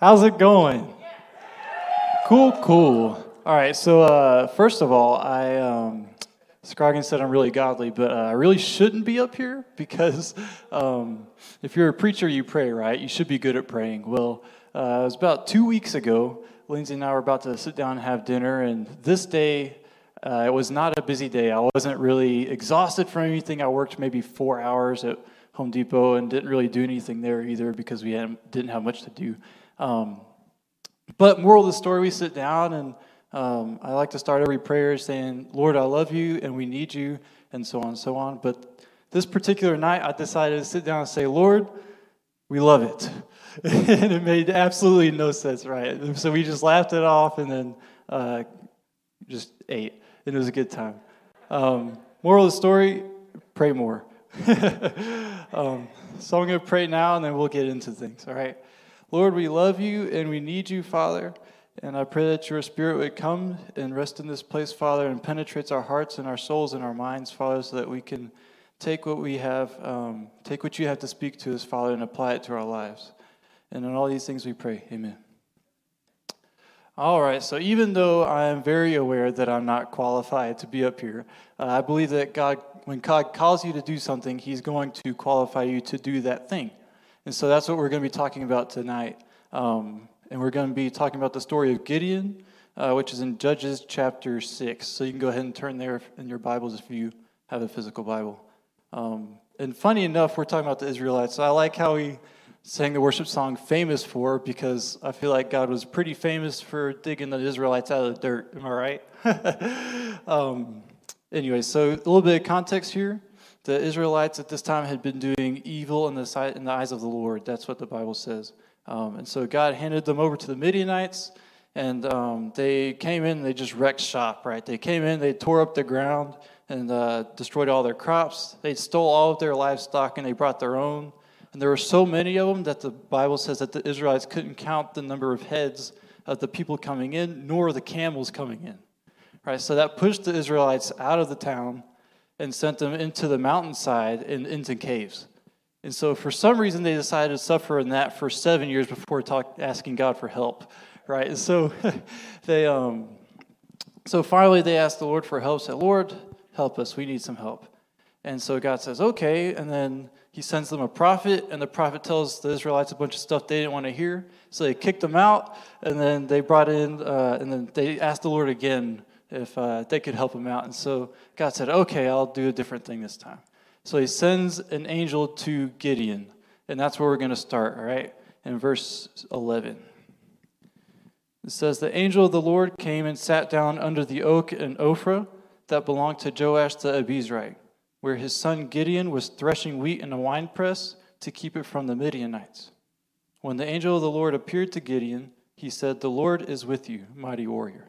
How's it going? Cool, cool. All right, so uh, first of all, I um, Scroggin said I'm really godly, but uh, I really shouldn't be up here because um, if you're a preacher, you pray, right? You should be good at praying. Well, uh, it was about two weeks ago. Lindsay and I were about to sit down and have dinner, and this day uh, it was not a busy day. I wasn't really exhausted from anything. I worked maybe four hours at Home Depot and didn't really do anything there either because we didn't have much to do. Um, but moral of the story, we sit down and um, I like to start every prayer saying, Lord, I love you and we need you, and so on and so on. But this particular night, I decided to sit down and say, Lord, we love it. and it made absolutely no sense, right? So we just laughed it off and then uh, just ate. And it was a good time. Um, moral of the story pray more. um, so I'm going to pray now and then we'll get into things, all right? Lord, we love you and we need you, Father. And I pray that your spirit would come and rest in this place, Father, and penetrates our hearts and our souls and our minds, Father, so that we can take what we have, um, take what you have to speak to us, Father, and apply it to our lives. And in all these things we pray. Amen. All right, so even though I am very aware that I'm not qualified to be up here, uh, I believe that God, when God calls you to do something, He's going to qualify you to do that thing. And so that's what we're going to be talking about tonight. Um, and we're going to be talking about the story of Gideon, uh, which is in Judges chapter 6. So you can go ahead and turn there in your Bibles if you have a physical Bible. Um, and funny enough, we're talking about the Israelites. So I like how he sang the worship song Famous For because I feel like God was pretty famous for digging the Israelites out of the dirt. Am I right? um, anyway, so a little bit of context here. The Israelites at this time had been doing evil in the, sight, in the eyes of the Lord. That's what the Bible says. Um, and so God handed them over to the Midianites, and um, they came in and they just wrecked shop, right? They came in, they tore up the ground and uh, destroyed all their crops. They stole all of their livestock and they brought their own. And there were so many of them that the Bible says that the Israelites couldn't count the number of heads of the people coming in, nor the camels coming in. Right? So that pushed the Israelites out of the town and sent them into the mountainside and into caves. And so, for some reason, they decided to suffer in that for seven years before talk, asking God for help, right? And so, they, um, so finally, they asked the Lord for help. Said, "Lord, help us. We need some help." And so God says, "Okay." And then He sends them a prophet, and the prophet tells the Israelites a bunch of stuff they didn't want to hear. So they kicked them out, and then they brought in, uh, and then they asked the Lord again if uh, they could help him out. And so God said, "Okay, I'll do a different thing this time." So he sends an angel to Gideon. And that's where we're going to start, all right? In verse 11. It says, The angel of the Lord came and sat down under the oak in Ophrah that belonged to Joash the Abiezrite, where his son Gideon was threshing wheat in a winepress to keep it from the Midianites. When the angel of the Lord appeared to Gideon, he said, The Lord is with you, mighty warrior.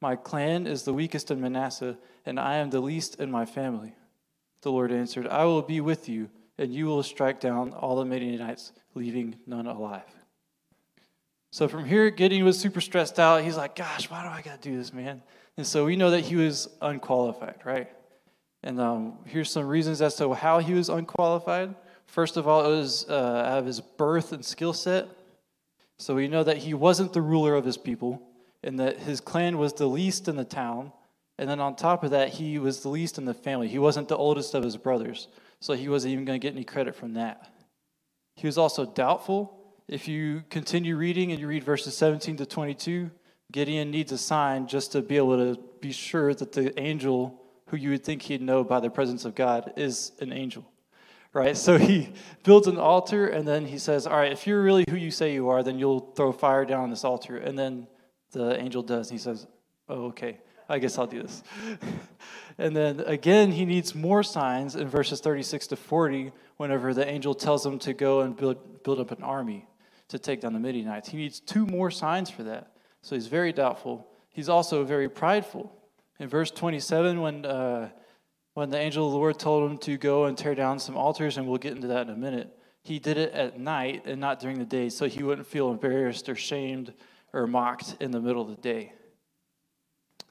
My clan is the weakest in Manasseh, and I am the least in my family. The Lord answered, I will be with you and you will strike down all the Midianites, leaving none alive. So from here, Gideon was super stressed out. He's like, gosh, why do I got to do this, man? And so we know that he was unqualified, right? And um, here's some reasons as to how he was unqualified. First of all, it was uh, out of his birth and skill set. So we know that he wasn't the ruler of his people, and that his clan was the least in the town. And then on top of that, he was the least in the family. He wasn't the oldest of his brothers so he wasn't even going to get any credit from that. He was also doubtful. If you continue reading and you read verses 17 to 22, Gideon needs a sign just to be able to be sure that the angel who you would think he'd know by the presence of God is an angel. Right? So he builds an altar and then he says, All right, if you're really who you say you are, then you'll throw fire down on this altar. And then the angel does. And He says, Oh, okay. I guess I'll do this. and then again, he needs more signs in verses 36 to 40 whenever the angel tells him to go and build, build up an army to take down the Midianites. He needs two more signs for that. So he's very doubtful. he's also very prideful. In verse 27, when, uh, when the angel of the Lord told him to go and tear down some altars, and we'll get into that in a minute, he did it at night and not during the day so he wouldn't feel embarrassed or shamed or mocked in the middle of the day.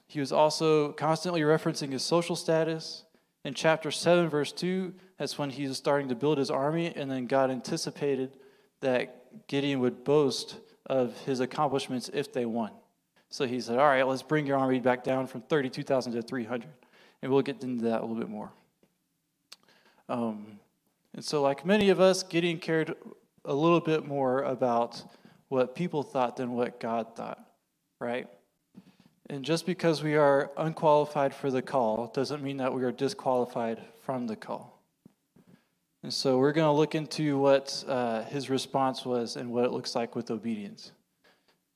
He was also constantly referencing his social status. In chapter 7, verse 2, that's when he was starting to build his army, and then God anticipated that Gideon would boast of his accomplishments if they won. So he said, All right, let's bring your army back down from 32,000 to 300. And we'll get into that a little bit more. Um, and so, like many of us, Gideon cared a little bit more about what people thought than what God thought, right? And just because we are unqualified for the call doesn't mean that we are disqualified from the call. And so we're going to look into what uh, his response was and what it looks like with obedience.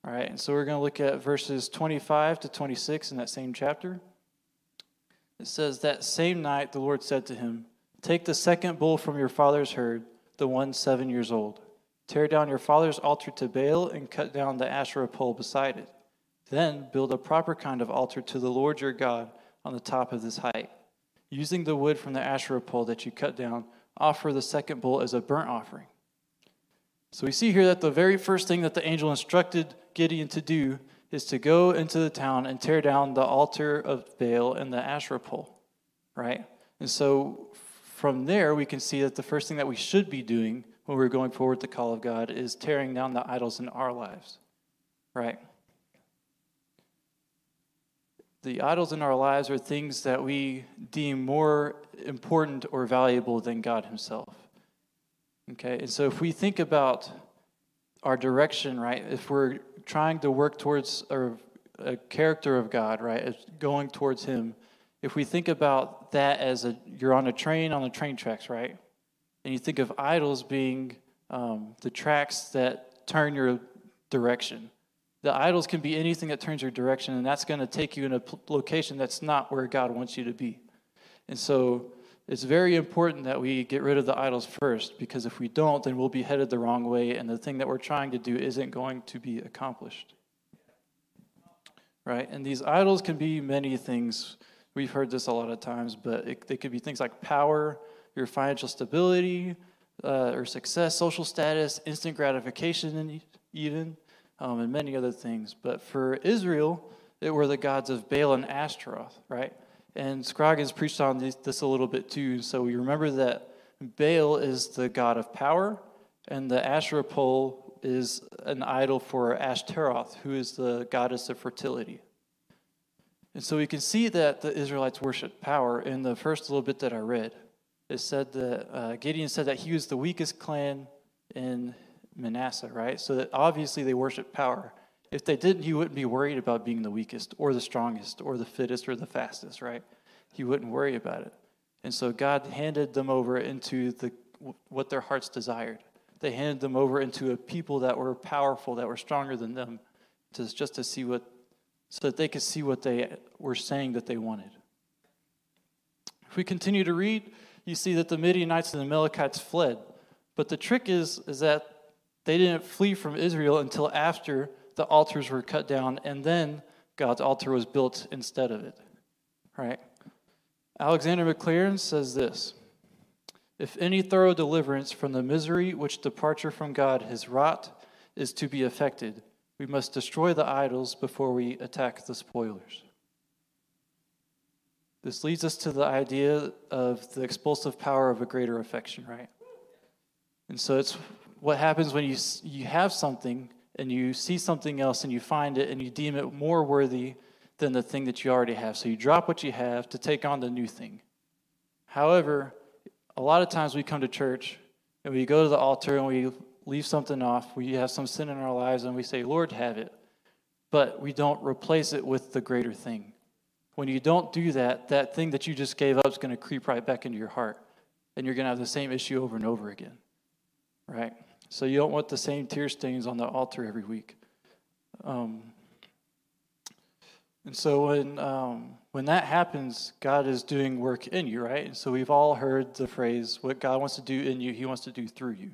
All right, and so we're going to look at verses 25 to 26 in that same chapter. It says, That same night the Lord said to him, Take the second bull from your father's herd, the one seven years old. Tear down your father's altar to Baal and cut down the Asherah pole beside it. Then build a proper kind of altar to the Lord your God on the top of this height. Using the wood from the Asherah pole that you cut down, offer the second bull as a burnt offering. So we see here that the very first thing that the angel instructed Gideon to do is to go into the town and tear down the altar of Baal and the Asherah pole, right? And so from there, we can see that the first thing that we should be doing when we're going forward the call of God is tearing down the idols in our lives, right? The idols in our lives are things that we deem more important or valuable than God Himself. Okay, and so if we think about our direction, right, if we're trying to work towards a, a character of God, right, going towards Him, if we think about that as a you're on a train on the train tracks, right? And you think of idols being um, the tracks that turn your direction. The idols can be anything that turns your direction, and that's going to take you in a location that's not where God wants you to be. And so it's very important that we get rid of the idols first, because if we don't, then we'll be headed the wrong way, and the thing that we're trying to do isn't going to be accomplished. Right? And these idols can be many things. We've heard this a lot of times, but it, they could be things like power, your financial stability, uh, or success, social status, instant gratification, and even, um, and many other things. But for Israel, it were the gods of Baal and Ashtaroth, right? And Scroggins preached on this, this a little bit too. So we remember that Baal is the god of power, and the Asherah pole is an idol for Ashtaroth, who is the goddess of fertility. And so we can see that the Israelites worship power in the first little bit that I read. It said that uh, Gideon said that he was the weakest clan in Manasseh, right? So that obviously they worship power. If they didn't, he wouldn't be worried about being the weakest or the strongest or the fittest or the fastest, right? He wouldn't worry about it. And so God handed them over into the, what their hearts desired. They handed them over into a people that were powerful, that were stronger than them, to, just to see what so that they could see what they were saying that they wanted. If we continue to read, you see that the Midianites and the Amalekites fled. But the trick is, is that they didn't flee from Israel until after the altars were cut down, and then God's altar was built instead of it. Right? Alexander Maclaren says this If any thorough deliverance from the misery which departure from God has wrought is to be effected, we must destroy the idols before we attack the spoilers. This leads us to the idea of the expulsive power of a greater affection, right? And so it's what happens when you, you have something and you see something else and you find it and you deem it more worthy than the thing that you already have. So you drop what you have to take on the new thing. However, a lot of times we come to church and we go to the altar and we leave something off, we have some sin in our lives, and we say, Lord, have it. But we don't replace it with the greater thing. When you don't do that, that thing that you just gave up is going to creep right back into your heart. And you're going to have the same issue over and over again. Right? So you don't want the same tear stains on the altar every week. Um, and so when um, when that happens, God is doing work in you, right? And so we've all heard the phrase, "What God wants to do in you, He wants to do through you."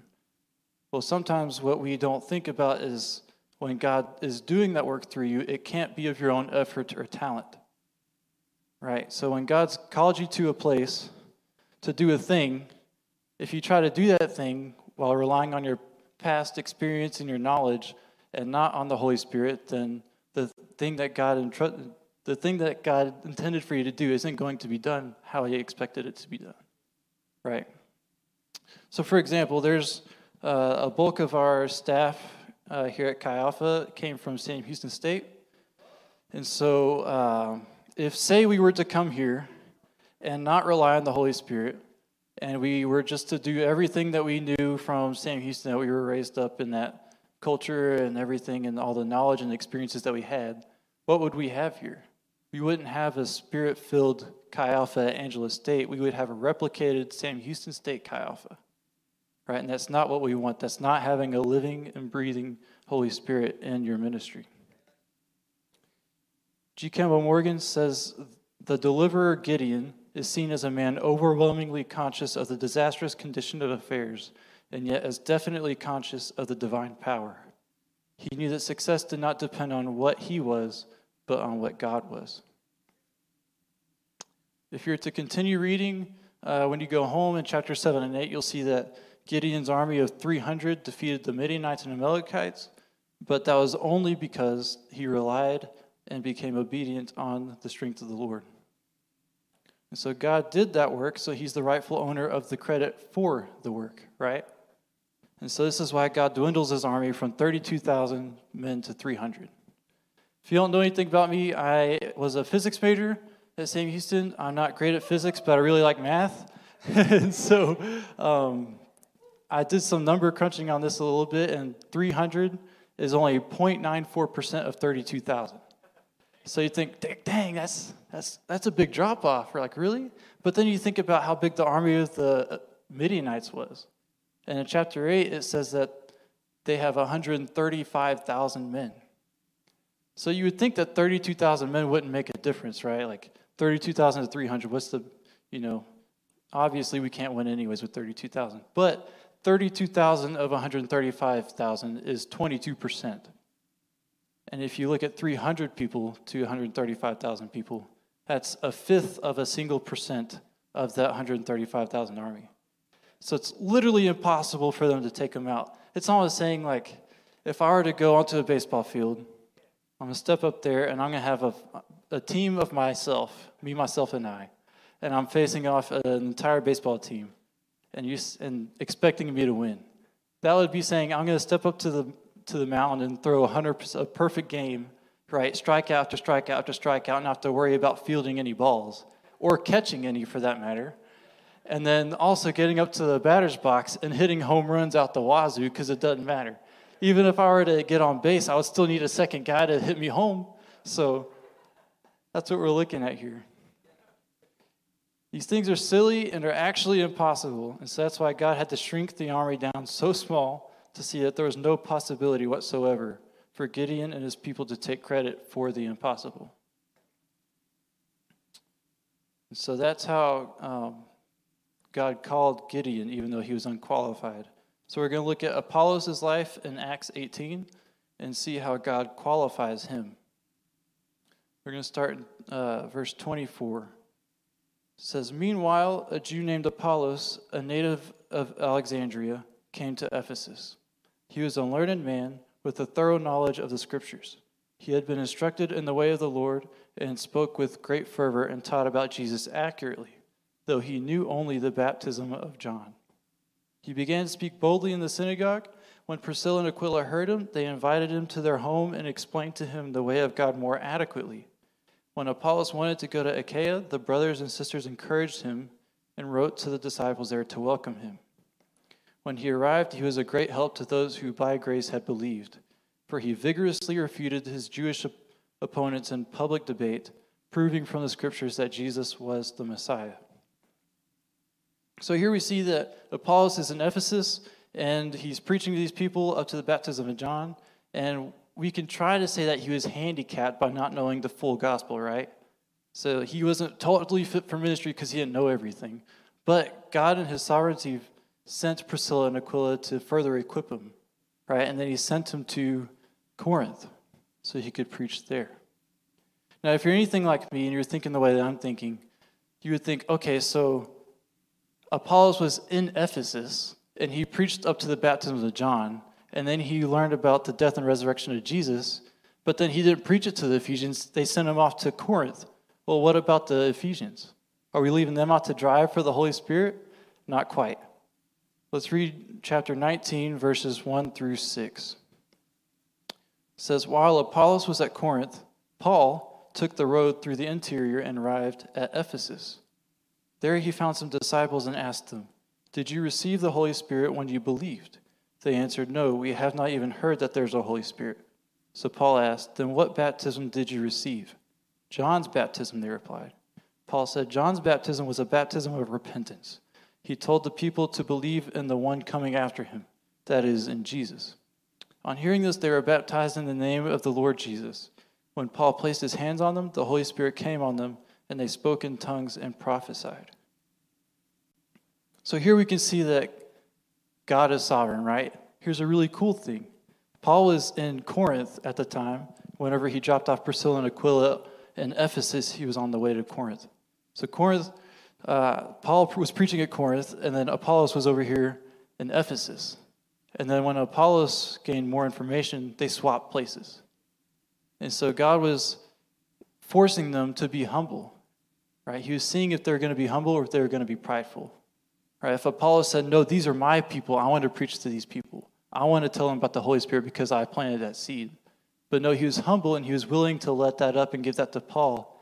Well, sometimes what we don't think about is when God is doing that work through you, it can't be of your own effort or talent. Right? So when God's called you to a place to do a thing, if you try to do that thing while relying on your past experience and your knowledge and not on the Holy Spirit, then the thing that God entrusted the thing that God intended for you to do isn't going to be done how He expected it to be done. Right? So, for example, there's uh, a bulk of our staff uh, here at Chi Alpha came from Sam Houston State. And so, uh, if, say, we were to come here and not rely on the Holy Spirit, and we were just to do everything that we knew from Sam Houston, that we were raised up in that culture and everything, and all the knowledge and experiences that we had, what would we have here? We wouldn't have a spirit filled Chi Alpha Angelo State. We would have a replicated Sam Houston State Chi Alpha. Right? And that's not what we want. That's not having a living and breathing Holy Spirit in your ministry. G. Campbell Morgan says the deliverer Gideon is seen as a man overwhelmingly conscious of the disastrous condition of affairs, and yet as definitely conscious of the divine power. He knew that success did not depend on what he was, but on what God was. If you're to continue reading, uh, when you go home in chapter 7 and 8, you'll see that Gideon's army of 300 defeated the Midianites and Amalekites, but that was only because he relied and became obedient on the strength of the Lord. And so God did that work, so he's the rightful owner of the credit for the work, right? And so this is why God dwindles his army from 32,000 men to 300. If you don't know anything about me, I was a physics major at Sam Houston. I'm not great at physics, but I really like math. and so um, I did some number crunching on this a little bit, and 300 is only 0.94% of 32,000. So you think, dang, that's, that's, that's a big drop off. We're like, really? But then you think about how big the army of the uh, Midianites was. And in chapter 8, it says that they have 135,000 men. So you would think that 32,000 men wouldn't make a difference, right? Like 32,000 to 300, what's the, you know, obviously we can't win anyways with 32,000. But 32,000 of 135,000 is 22%. And if you look at 300 people to 135,000 people, that's a fifth of a single percent of that 135,000 army. So it's literally impossible for them to take them out. It's almost saying, like, if I were to go onto a baseball field, I'm going to step up there and I'm going to have a, a team of myself, me, myself, and I. And I'm facing off an entire baseball team and you and expecting me to win. That would be saying I'm going to step up to the to the mound and throw a hundred a perfect game, right? Strike out after strike out after strike out, not have to worry about fielding any balls or catching any for that matter. And then also getting up to the batter's box and hitting home runs out the wazoo because it doesn't matter. Even if I were to get on base, I would still need a second guy to hit me home. So that's what we're looking at here. These things are silly and are actually impossible. And so that's why God had to shrink the army down so small to see that there was no possibility whatsoever for Gideon and his people to take credit for the impossible. And so that's how um, God called Gideon, even though he was unqualified. So we're going to look at Apollos' life in Acts 18 and see how God qualifies him. We're going to start in uh, verse 24 It says, Meanwhile, a Jew named Apollos, a native of Alexandria, came to Ephesus. He was a learned man with a thorough knowledge of the Scriptures. He had been instructed in the way of the Lord and spoke with great fervor and taught about Jesus accurately, though he knew only the baptism of John. He began to speak boldly in the synagogue. When Priscilla and Aquila heard him, they invited him to their home and explained to him the way of God more adequately. When Apollos wanted to go to Achaia, the brothers and sisters encouraged him and wrote to the disciples there to welcome him. When he arrived, he was a great help to those who by grace had believed, for he vigorously refuted his Jewish opponents in public debate, proving from the scriptures that Jesus was the Messiah. So here we see that Apollos is in Ephesus and he's preaching to these people up to the baptism of John. And we can try to say that he was handicapped by not knowing the full gospel, right? So he wasn't totally fit for ministry because he didn't know everything. But God, in his sovereignty, sent Priscilla and Aquila to further equip him, right? And then he sent him to Corinth so he could preach there. Now, if you're anything like me and you're thinking the way that I'm thinking, you would think, okay, so Apollos was in Ephesus and he preached up to the baptism of John, and then he learned about the death and resurrection of Jesus, but then he didn't preach it to the Ephesians. They sent him off to Corinth. Well, what about the Ephesians? Are we leaving them out to dry for the Holy Spirit? Not quite. Let's read chapter 19, verses 1 through 6. It says, While Apollos was at Corinth, Paul took the road through the interior and arrived at Ephesus. There he found some disciples and asked them, Did you receive the Holy Spirit when you believed? They answered, No, we have not even heard that there's a Holy Spirit. So Paul asked, Then what baptism did you receive? John's baptism, they replied. Paul said, John's baptism was a baptism of repentance. He told the people to believe in the one coming after him, that is, in Jesus. On hearing this, they were baptized in the name of the Lord Jesus. When Paul placed his hands on them, the Holy Spirit came on them and they spoke in tongues and prophesied. So here we can see that God is sovereign, right? Here's a really cool thing. Paul was in Corinth at the time. Whenever he dropped off Priscilla and Aquila in Ephesus, he was on the way to Corinth. So Corinth, uh, Paul was preaching at Corinth, and then Apollos was over here in Ephesus. And then when Apollos gained more information, they swapped places. And so God was forcing them to be humble right? He was seeing if they're going to be humble or if they were going to be prideful, right? If Apollos said, No, these are my people, I want to preach to these people. I want to tell them about the Holy Spirit because I planted that seed. But no, he was humble and he was willing to let that up and give that to Paul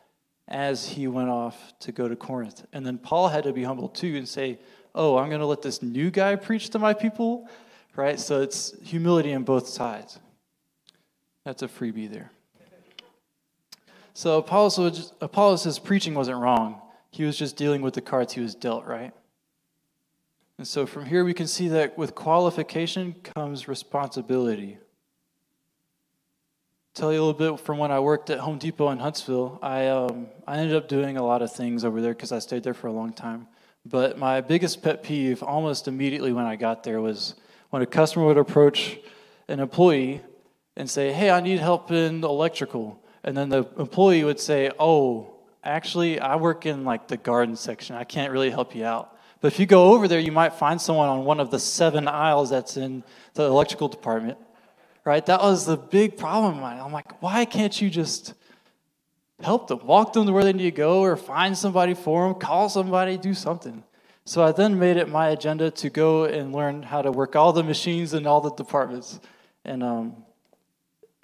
as he went off to go to Corinth. And then Paul had to be humble too and say, Oh, I'm going to let this new guy preach to my people, right? So it's humility on both sides. That's a freebie there. So Apollos, was, Apollos' preaching wasn't wrong. He was just dealing with the cards he was dealt, right? And so from here we can see that with qualification comes responsibility. Tell you a little bit from when I worked at Home Depot in Huntsville. I um, I ended up doing a lot of things over there because I stayed there for a long time. But my biggest pet peeve, almost immediately when I got there, was when a customer would approach an employee and say, "Hey, I need help in electrical," And then the employee would say, Oh, actually, I work in like the garden section. I can't really help you out. But if you go over there, you might find someone on one of the seven aisles that's in the electrical department. Right? That was the big problem of mine. I'm like, why can't you just help them? Walk them to where they need to go or find somebody for them, call somebody, do something. So I then made it my agenda to go and learn how to work all the machines in all the departments. And um,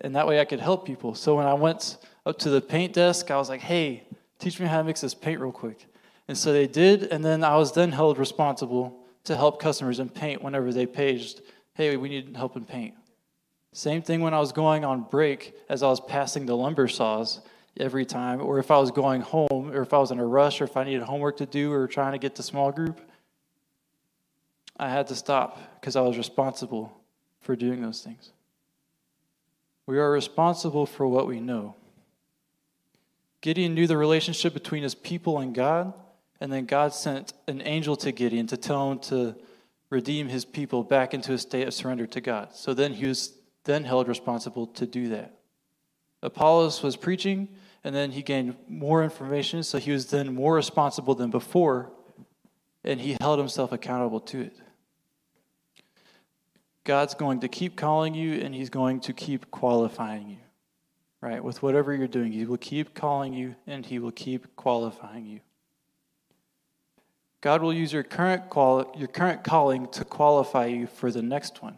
and that way I could help people. So when I went up to the paint desk, I was like, hey, teach me how to mix this paint real quick. And so they did, and then I was then held responsible to help customers in paint whenever they paged, hey, we need help in paint. Same thing when I was going on break as I was passing the lumber saws every time, or if I was going home, or if I was in a rush, or if I needed homework to do, or trying to get to small group, I had to stop because I was responsible for doing those things. We are responsible for what we know. Gideon knew the relationship between his people and God, and then God sent an angel to Gideon to tell him to redeem his people back into a state of surrender to God. So then he was then held responsible to do that. Apollos was preaching, and then he gained more information, so he was then more responsible than before, and he held himself accountable to it. God's going to keep calling you and He's going to keep qualifying you, right? With whatever you're doing, He will keep calling you and He will keep qualifying you. God will use your current, quali- your current calling to qualify you for the next one,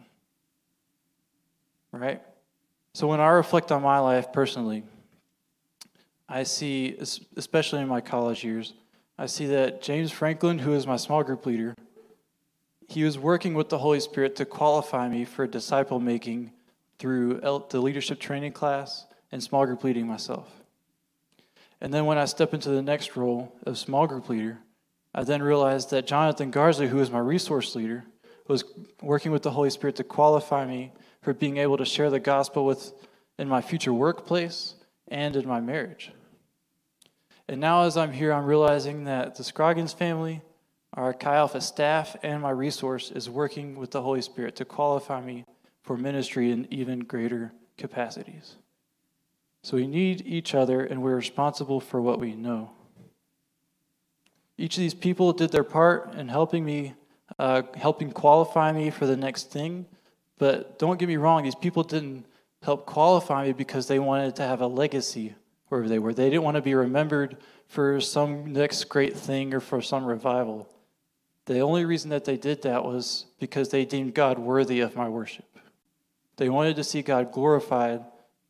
right? So when I reflect on my life personally, I see, especially in my college years, I see that James Franklin, who is my small group leader, he was working with the Holy Spirit to qualify me for disciple making through the leadership training class and small group leading myself. And then when I step into the next role of small group leader, I then realized that Jonathan Garza, who is my resource leader, was working with the Holy Spirit to qualify me for being able to share the gospel with in my future workplace and in my marriage. And now as I'm here, I'm realizing that the Scroggins family our Chi Alpha staff and my resource is working with the Holy Spirit to qualify me for ministry in even greater capacities. So we need each other, and we're responsible for what we know. Each of these people did their part in helping me, uh, helping qualify me for the next thing. But don't get me wrong, these people didn't help qualify me because they wanted to have a legacy wherever they were. They didn't want to be remembered for some next great thing or for some revival. The only reason that they did that was because they deemed God worthy of my worship. They wanted to see God glorified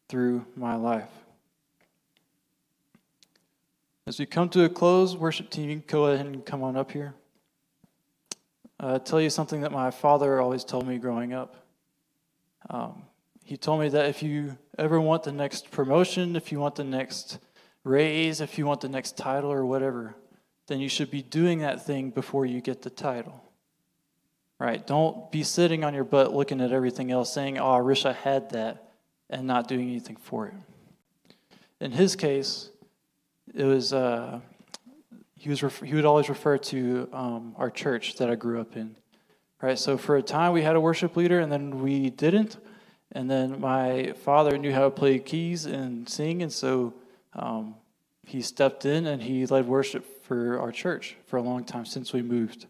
through my life. As we come to a close, worship team, you can go ahead and come on up here. Uh, tell you something that my father always told me growing up. Um, he told me that if you ever want the next promotion, if you want the next raise, if you want the next title or whatever, then you should be doing that thing before you get the title. Right? Don't be sitting on your butt looking at everything else saying, oh, I wish I had that, and not doing anything for it. In his case, it was uh, he was he would always refer to um, our church that I grew up in. Right. So for a time we had a worship leader, and then we didn't. And then my father knew how to play keys and sing, and so um, he stepped in and he led worship for our church for a long time since we moved.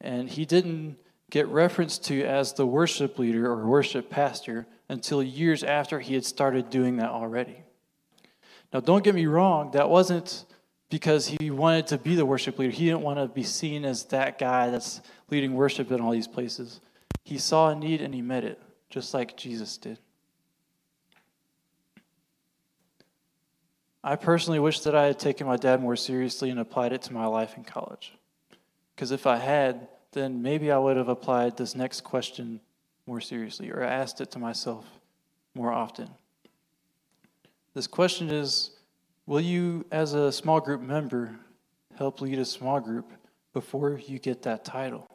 And he didn't get referenced to as the worship leader or worship pastor until years after he had started doing that already. Now, don't get me wrong, that wasn't because he wanted to be the worship leader. He didn't want to be seen as that guy that's leading worship in all these places. He saw a need and he met it, just like Jesus did. I personally wish that I had taken my dad more seriously and applied it to my life in college. Because if I had, then maybe I would have applied this next question more seriously or asked it to myself more often. This question is Will you, as a small group member, help lead a small group before you get that title?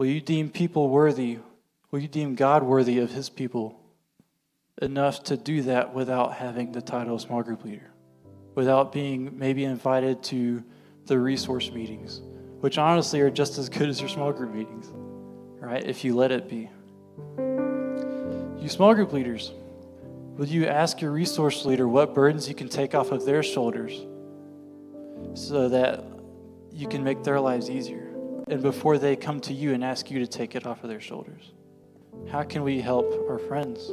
Will you deem people worthy? Will you deem God worthy of his people enough to do that without having the title of small group leader? Without being maybe invited to the resource meetings, which honestly are just as good as your small group meetings, right? If you let it be. You small group leaders, Will you ask your resource leader what burdens you can take off of their shoulders so that you can make their lives easier? And before they come to you and ask you to take it off of their shoulders, how can we help our friends?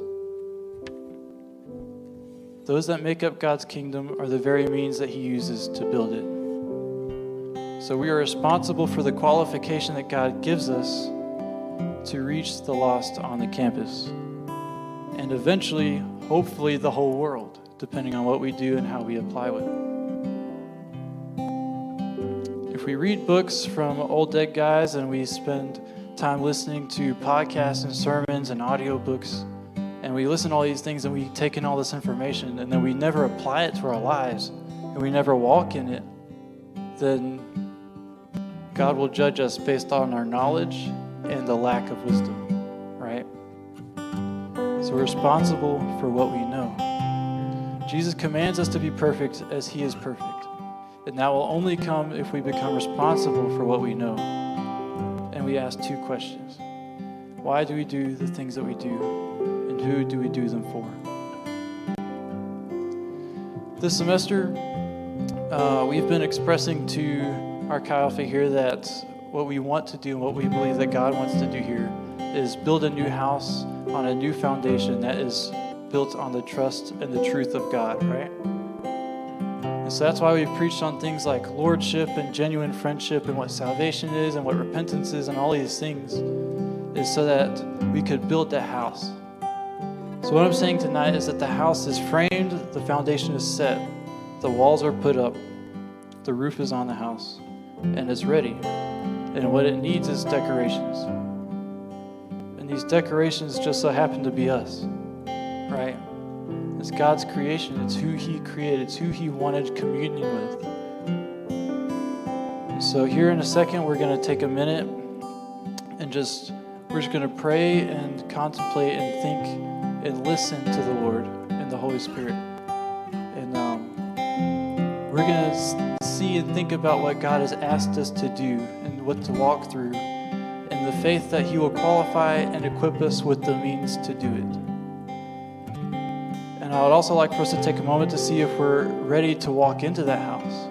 Those that make up God's kingdom are the very means that He uses to build it. So we are responsible for the qualification that God gives us to reach the lost on the campus. And eventually, hopefully the whole world, depending on what we do and how we apply it. We read books from old dead guys and we spend time listening to podcasts and sermons and audiobooks, and we listen to all these things and we take in all this information and then we never apply it to our lives and we never walk in it, then God will judge us based on our knowledge and the lack of wisdom. Right? So we're responsible for what we know. Jesus commands us to be perfect as he is perfect. And that will only come if we become responsible for what we know. And we ask two questions Why do we do the things that we do? And who do we do them for? This semester, uh, we've been expressing to our Chi Alpha here that what we want to do and what we believe that God wants to do here is build a new house on a new foundation that is built on the trust and the truth of God, right? And so that's why we've preached on things like lordship and genuine friendship and what salvation is and what repentance is and all these things, is so that we could build that house. So, what I'm saying tonight is that the house is framed, the foundation is set, the walls are put up, the roof is on the house, and it's ready. And what it needs is decorations. And these decorations just so happen to be us, right? It's God's creation. It's who He created. It's who He wanted communion with. So here in a second, we're going to take a minute and just we're just going to pray and contemplate and think and listen to the Lord and the Holy Spirit. And um, we're going to see and think about what God has asked us to do and what to walk through and the faith that He will qualify and equip us with the means to do it. I would also like for us to take a moment to see if we're ready to walk into that house,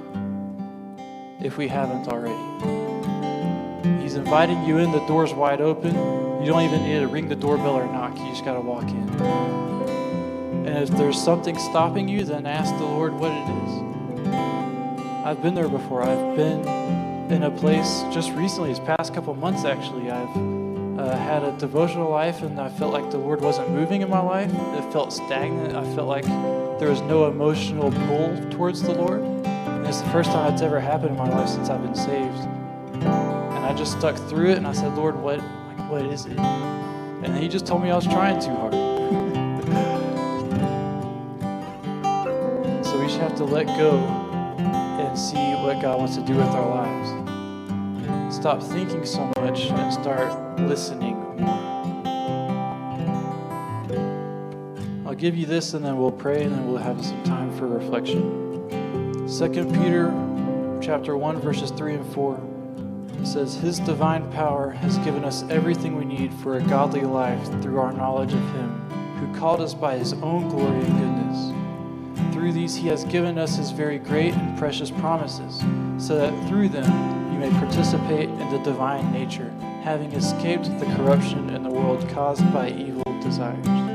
if we haven't already. He's inviting you in, the door's wide open. You don't even need to ring the doorbell or knock, you just got to walk in. And if there's something stopping you, then ask the Lord what it is. I've been there before. I've been in a place just recently, this past couple months actually. I've uh, had a devotional life and I felt like the Lord wasn't moving in my life. It felt stagnant. I felt like there was no emotional pull towards the Lord. And it's the first time it's ever happened in my life since I've been saved. And I just stuck through it and I said, Lord, what, like, what is it? And He just told me I was trying too hard. so we just have to let go and see what God wants to do with our lives. Stop thinking so much and start listening. I'll give you this and then we'll pray and then we'll have some time for reflection. 2 Peter chapter 1 verses 3 and 4 says his divine power has given us everything we need for a godly life through our knowledge of him who called us by his own glory and goodness. Through these he has given us his very great and precious promises so that through them you may participate in the divine nature having escaped the corruption in the world caused by evil desires.